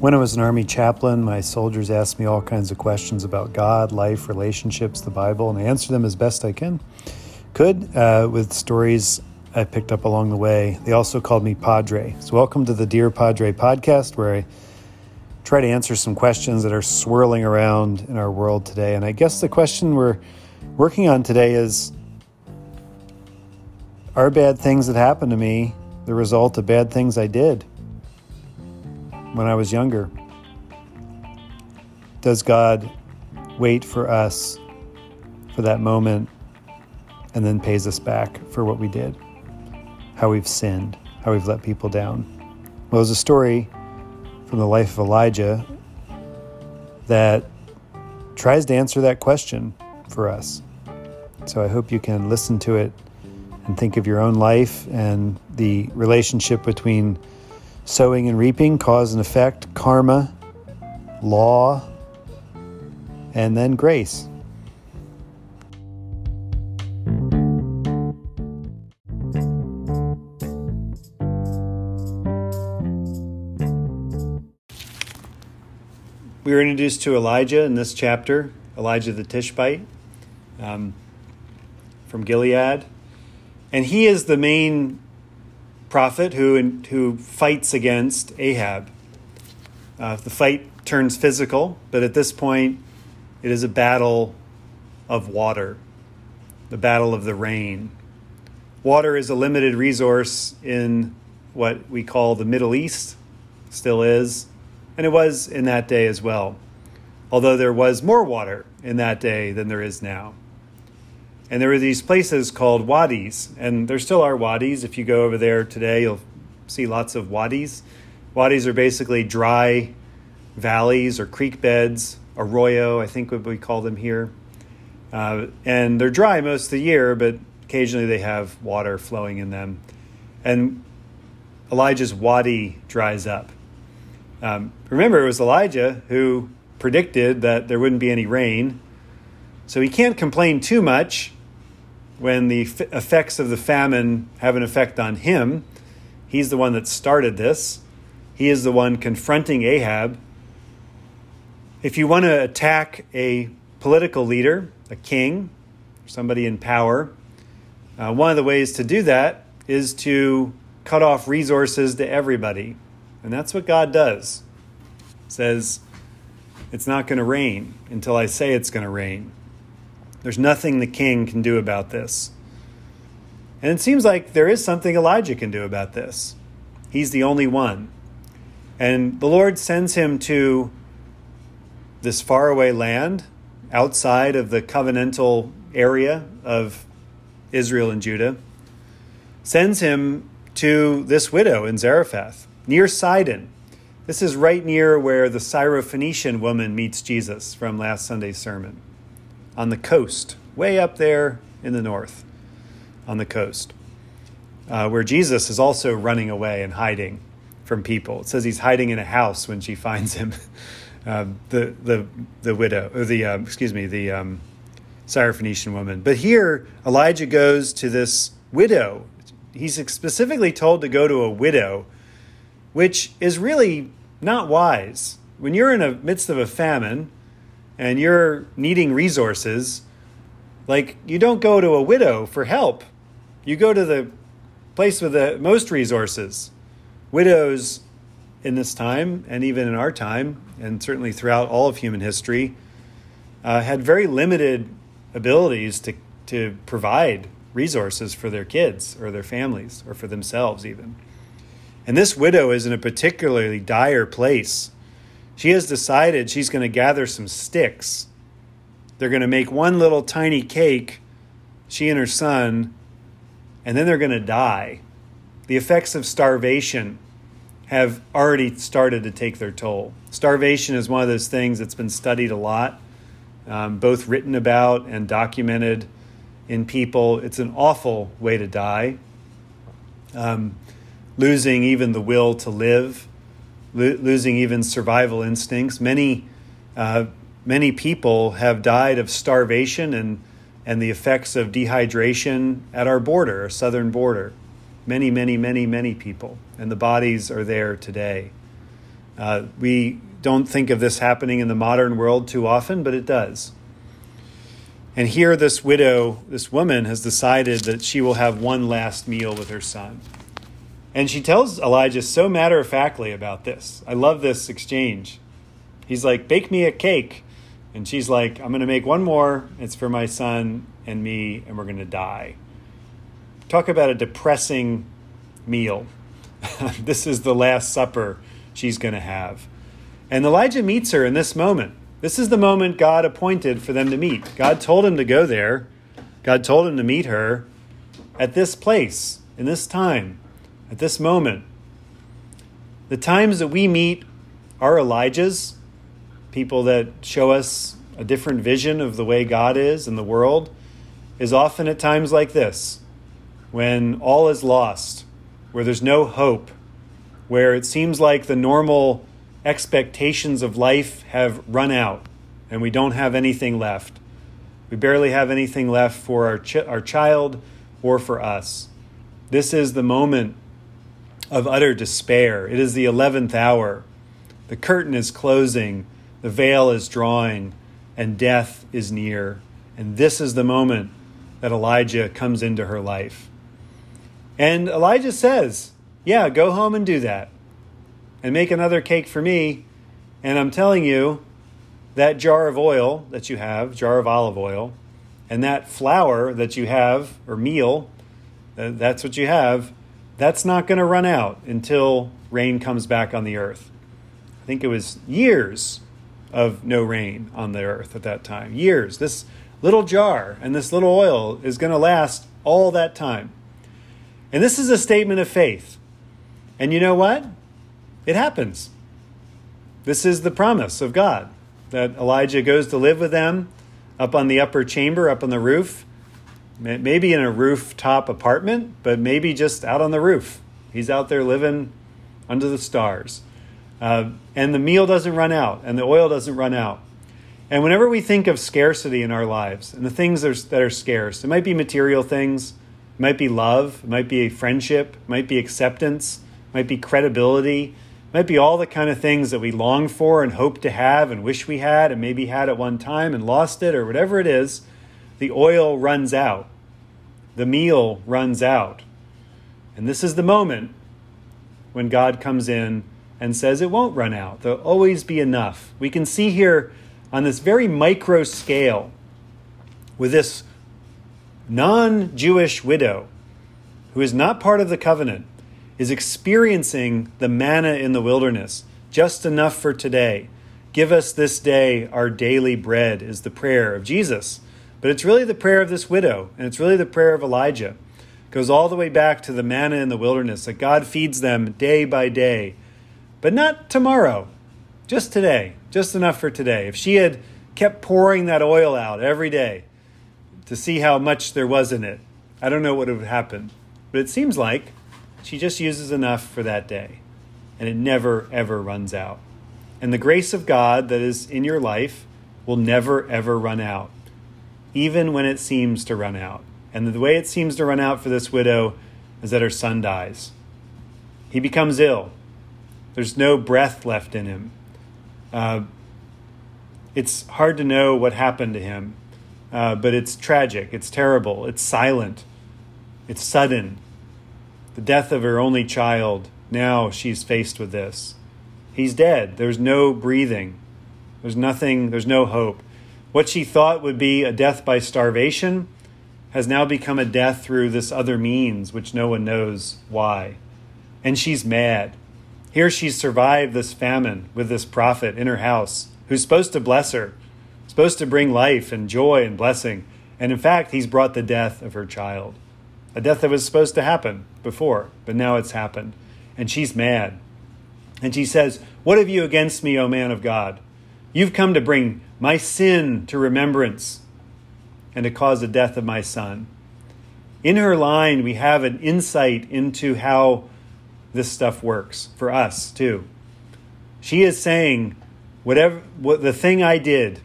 When I was an Army chaplain, my soldiers asked me all kinds of questions about God, life, relationships, the Bible, and I answered them as best I can. Could, uh, with stories I picked up along the way. They also called me Padre. So, welcome to the Dear Padre podcast, where I try to answer some questions that are swirling around in our world today. And I guess the question we're working on today is Are bad things that happened to me the result of bad things I did? When I was younger? Does God wait for us for that moment and then pays us back for what we did? How we've sinned, how we've let people down? Well, there's a story from the life of Elijah that tries to answer that question for us. So I hope you can listen to it and think of your own life and the relationship between sowing and reaping, cause and effect, karma, law, and then grace. We were introduced to Elijah in this chapter, Elijah the Tishbite um, from Gilead. And he is the main prophet who, who fights against Ahab. Uh, the fight turns physical, but at this point, it is a battle of water, the battle of the rain. Water is a limited resource in what we call the Middle East, still is, and it was in that day as well, although there was more water in that day than there is now. And there were these places called wadis, and there still are wadis. If you go over there today, you'll see lots of wadis. Wadis are basically dry valleys or creek beds, arroyo, I think what we call them here. Uh, and they're dry most of the year, but occasionally they have water flowing in them. And Elijah's wadi dries up. Um, remember, it was Elijah who predicted that there wouldn't be any rain. So he can't complain too much when the f- effects of the famine have an effect on him. He's the one that started this. He is the one confronting Ahab. If you want to attack a political leader, a king, somebody in power, uh, one of the ways to do that is to cut off resources to everybody. And that's what God does. says, it's not going to rain until I say it's going to rain. There's nothing the king can do about this. And it seems like there is something Elijah can do about this. He's the only one. And the Lord sends him to this faraway land outside of the covenantal area of Israel and Judah, sends him to this widow in Zarephath, near Sidon. This is right near where the Syrophoenician woman meets Jesus from last Sunday's sermon on the coast, way up there in the north, on the coast, uh, where Jesus is also running away and hiding from people. It says he's hiding in a house when she finds him, uh, the the the widow, or the uh, excuse me, the um, Syrophoenician woman. But here, Elijah goes to this widow. He's specifically told to go to a widow, which is really not wise. When you're in the midst of a famine, and you're needing resources, like you don't go to a widow for help. You go to the place with the most resources. Widows in this time, and even in our time, and certainly throughout all of human history, uh, had very limited abilities to, to provide resources for their kids or their families or for themselves, even. And this widow is in a particularly dire place she has decided she's going to gather some sticks. They're going to make one little tiny cake, she and her son, and then they're going to die. The effects of starvation have already started to take their toll. Starvation is one of those things that's been studied a lot, um, both written about and documented in people. It's an awful way to die. Um, losing even the will to live lo- losing even survival instincts. Many, uh, many people have died of starvation and, and the effects of dehydration at our border, our southern border. Many, many, many, many people. And the bodies are there today. Uh, we don't think of this happening in the modern world too often, but it does. And here, this widow, this woman, has decided that she will have one last meal with her son. And she tells Elijah so matter of factly about this. I love this exchange. He's like, Bake me a cake. And she's like, I'm going to make one more. It's for my son and me, and we're going to die. Talk about a depressing meal. this is the last supper she's going to have. And Elijah meets her in this moment. This is the moment God appointed for them to meet. God told him to go there. God told him to meet her at this place, in this time, at this moment. The times that we meet our Elijahs, people that show us a different vision of the way God is in the world, is often at times like this, when all is lost, where there's no hope, where it seems like the normal expectations of life have run out and we don't have anything left. We barely have anything left for our, our child or for us. This is the moment of utter despair. It is the 11th hour. The curtain is closing, the veil is drawing, and death is near. And this is the moment that Elijah comes into her life. And Elijah says, Yeah, go home and do that. And make another cake for me. And I'm telling you, that jar of oil that you have, jar of olive oil, and that flour that you have, or meal, uh, that's what you have, that's not going to run out until rain comes back on the earth. I think it was years of no rain on the earth at that time. Years. This little jar and this little oil is going to last all that time. And this is a statement of faith. And you know what? It happens. This is the promise of God that Elijah goes to live with them up on the upper chamber, up on the roof. Maybe in a rooftop apartment, but maybe just out on the roof. He's out there living under the stars. Uh, and the meal doesn't run out, and the oil doesn't run out. And whenever we think of scarcity in our lives and the things that are, that are scarce, it might be material things, it might be love, it might be a friendship, it might be acceptance, it might be credibility, it might be all the kind of things that we long for and hope to have and wish we had and maybe had at one time and lost it or whatever it is. The oil runs out, the meal runs out. And this is the moment when God comes in and says it won't run out. There'll always be enough. We can see here on this very micro scale with this non Jewish widow who is not part of the covenant is experiencing the manna in the wilderness, just enough for today. Give us this day our daily bread, is the prayer of Jesus. But it's really the prayer of this widow, and it's really the prayer of Elijah. It goes all the way back to the manna in the wilderness, that God feeds them day by day but not tomorrow, just today, just enough for today. If she had kept pouring that oil out every day to see how much there was in it, I don't know what would happen. But it seems like she just uses enough for that day, and it never, ever runs out. And the grace of God that is in your life will never, ever run out, even when it seems to run out. And the way it seems to run out for this widow is that her son dies. He becomes ill. There's no breath left in him. Uh, it's hard to know what happened to him, uh, but it's tragic. It's terrible. It's silent. It's sudden. The death of her only child. Now she's faced with this. He's dead. There's no breathing. There's nothing. There's no hope. What she thought would be a death by starvation has now become a death through this other means, which no one knows why. And she's mad. Here she's survived this famine with this prophet in her house who's supposed to bless her, supposed to bring life and joy and blessing. And in fact, he's brought the death of her child, a death that was supposed to happen before, but now it's happened. And she's mad. And she says, What have you against me, O man of God? You've come to bring my sin to remembrance and to cause the death of my son. In her line, we have an insight into how this stuff works for us too. She is saying, whatever what the thing I did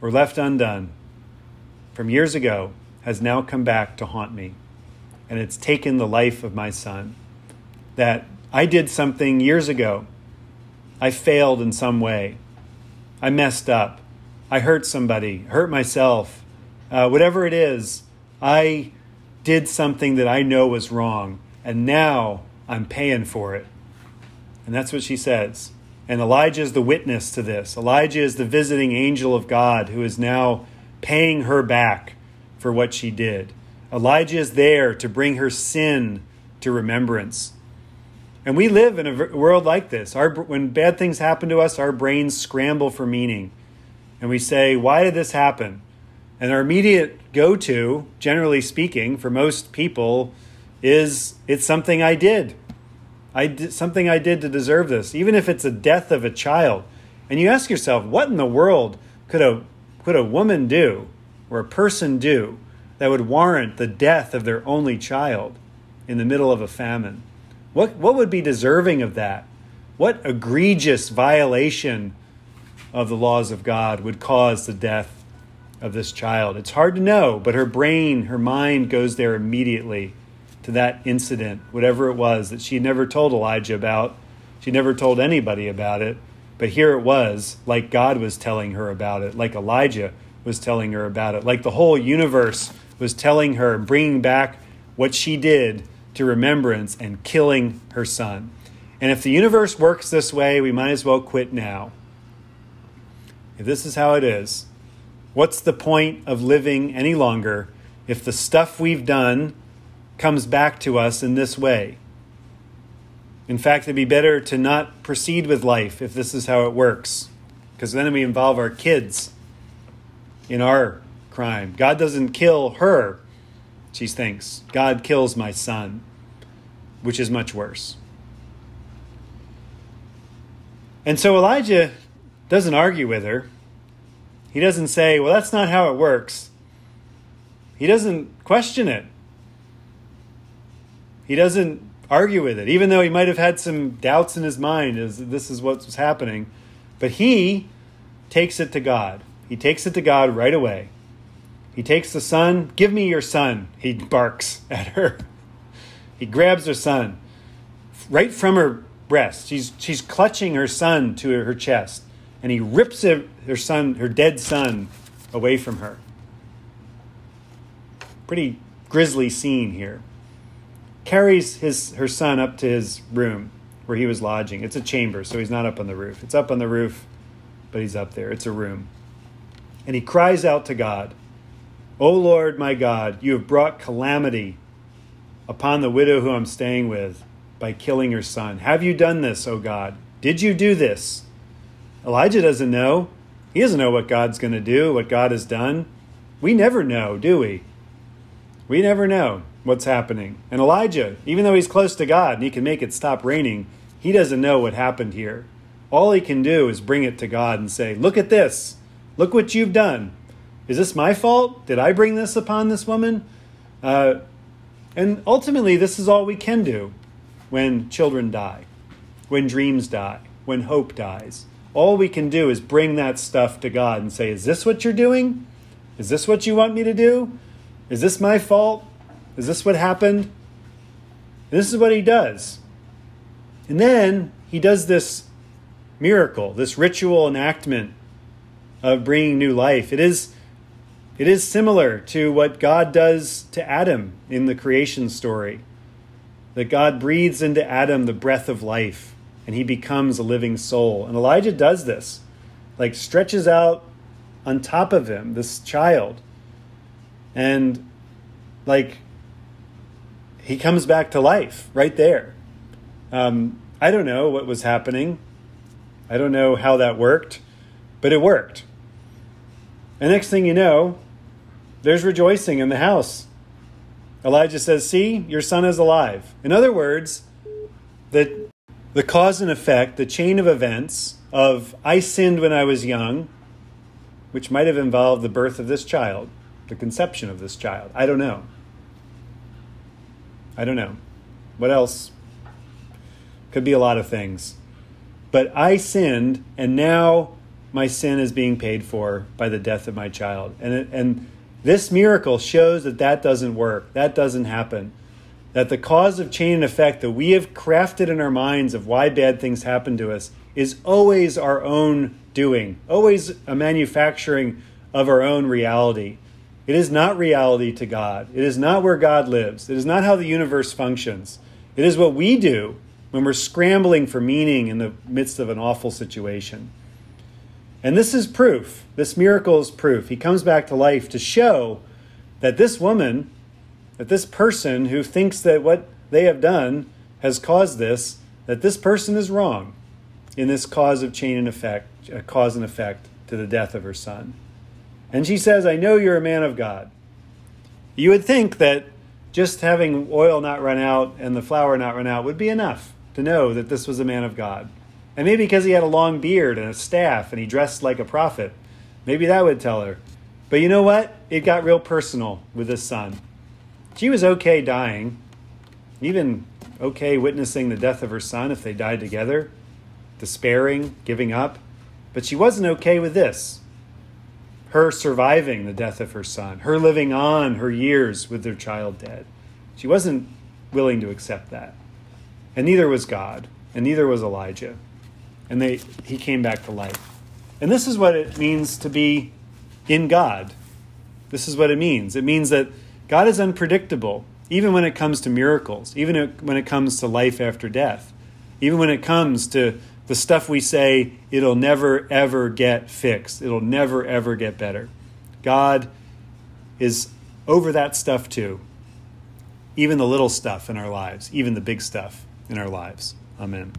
or left undone from years ago has now come back to haunt me. And it's taken the life of my son. That I did something years ago. I failed in some way. I messed up. I hurt somebody, hurt myself. Uh, whatever it is, I did something that I know was wrong, and now I'm paying for it. And that's what she says. And Elijah is the witness to this. Elijah is the visiting angel of God who is now paying her back for what she did. Elijah is there to bring her sin to remembrance. And we live in a world like this. Our, when bad things happen to us, our brains scramble for meaning. And we say, Why did this happen? And our immediate go to, generally speaking, for most people, is it's something I did. I did something I did to deserve this, even if it's a death of a child. And you ask yourself, what in the world could a could a woman do or a person do that would warrant the death of their only child in the middle of a famine? What what would be deserving of that? What egregious violation of the laws of God would cause the death of this child? It's hard to know, but her brain, her mind goes there immediately to that incident, whatever it was that she never told Elijah about. She never told anybody about it. But here it was, like God was telling her about it, like Elijah was telling her about it, like the whole universe was telling her, bringing back what she did to remembrance and killing her son. And if the universe works this way, we might as well quit now. If this is how it is, what's the point of living any longer if the stuff we've done comes back to us in this way. In fact, it'd be better to not proceed with life if this is how it works, because then we involve our kids in our crime. God doesn't kill her, she thinks. God kills my son, which is much worse. And so Elijah doesn't argue with her. He doesn't say, well, that's not how it works. He doesn't question it. He doesn't argue with it, even though he might have had some doubts in his mind as this is what was happening. But he takes it to God. He takes it to God right away. He takes the son. Give me your son, he barks at her. He grabs her son right from her breast. She's, she's clutching her son to her chest. And he rips her, her son, her dead son, away from her. Pretty grisly scene here carries his her son up to his room where he was lodging. It's a chamber, so he's not up on the roof. It's up on the roof, but he's up there. It's a room. And he cries out to God, O Lord my God, you have brought calamity upon the widow who I'm staying with by killing her son. Have you done this, O God? Did you do this? Elijah doesn't know. He doesn't know what God's going to do, what God has done. We never know, do we? We never know what's happening. And Elijah, even though he's close to God and he can make it stop raining, he doesn't know what happened here. All he can do is bring it to God and say, Look at this. Look what you've done. Is this my fault? Did I bring this upon this woman? Uh, and ultimately, this is all we can do when children die, when dreams die, when hope dies. All we can do is bring that stuff to God and say, Is this what you're doing? Is this what you want me to do? Is this my fault? Is this what happened? This is what he does. And then he does this miracle, this ritual enactment of bringing new life. It is, it is similar to what God does to Adam in the creation story. That God breathes into Adam the breath of life and he becomes a living soul. And Elijah does this, like stretches out on top of him, this child. And like he comes back to life right there. Um, I don't know what was happening. I don't know how that worked, but it worked. And next thing you know, there's rejoicing in the house. Elijah says, See, your son is alive. In other words, that the cause and effect, the chain of events of I sinned when I was young, which might have involved the birth of this child, the conception of this child. I don't know. I don't know. What else? Could be a lot of things. But I sinned, and now my sin is being paid for by the death of my child. And, it, and this miracle shows that that doesn't work. That doesn't happen. That the cause of chain and effect that we have crafted in our minds of why bad things happen to us is always our own doing, always a manufacturing of our own reality. It is not reality to God. It is not where God lives. It is not how the universe functions. It is what we do when we're scrambling for meaning in the midst of an awful situation. And this is proof. This miracle is proof. He comes back to life to show that this woman, that this person who thinks that what they have done has caused this, that this person is wrong in this cause of chain and effect, uh, cause and effect to the death of her son. And she says, I know you're a man of God. You would think that just having oil not run out and the flour not run out would be enough to know that this was a man of God. And maybe because he had a long beard and a staff and he dressed like a prophet, maybe that would tell her. But you know what? It got real personal with this son. She was okay dying, even okay witnessing the death of her son if they died together, despairing, giving up. But she wasn't okay with this her surviving the death of her son, her living on her years with their child dead. She wasn't willing to accept that. And neither was God, and neither was Elijah. And they, he came back to life. And this is what it means to be in God. This is what it means. It means that God is unpredictable, even when it comes to miracles, even when it comes to life after death, even when it comes to the stuff we say, it'll never, ever get fixed. It'll never, ever get better. God is over that stuff too. Even the little stuff in our lives, even the big stuff in our lives. Amen.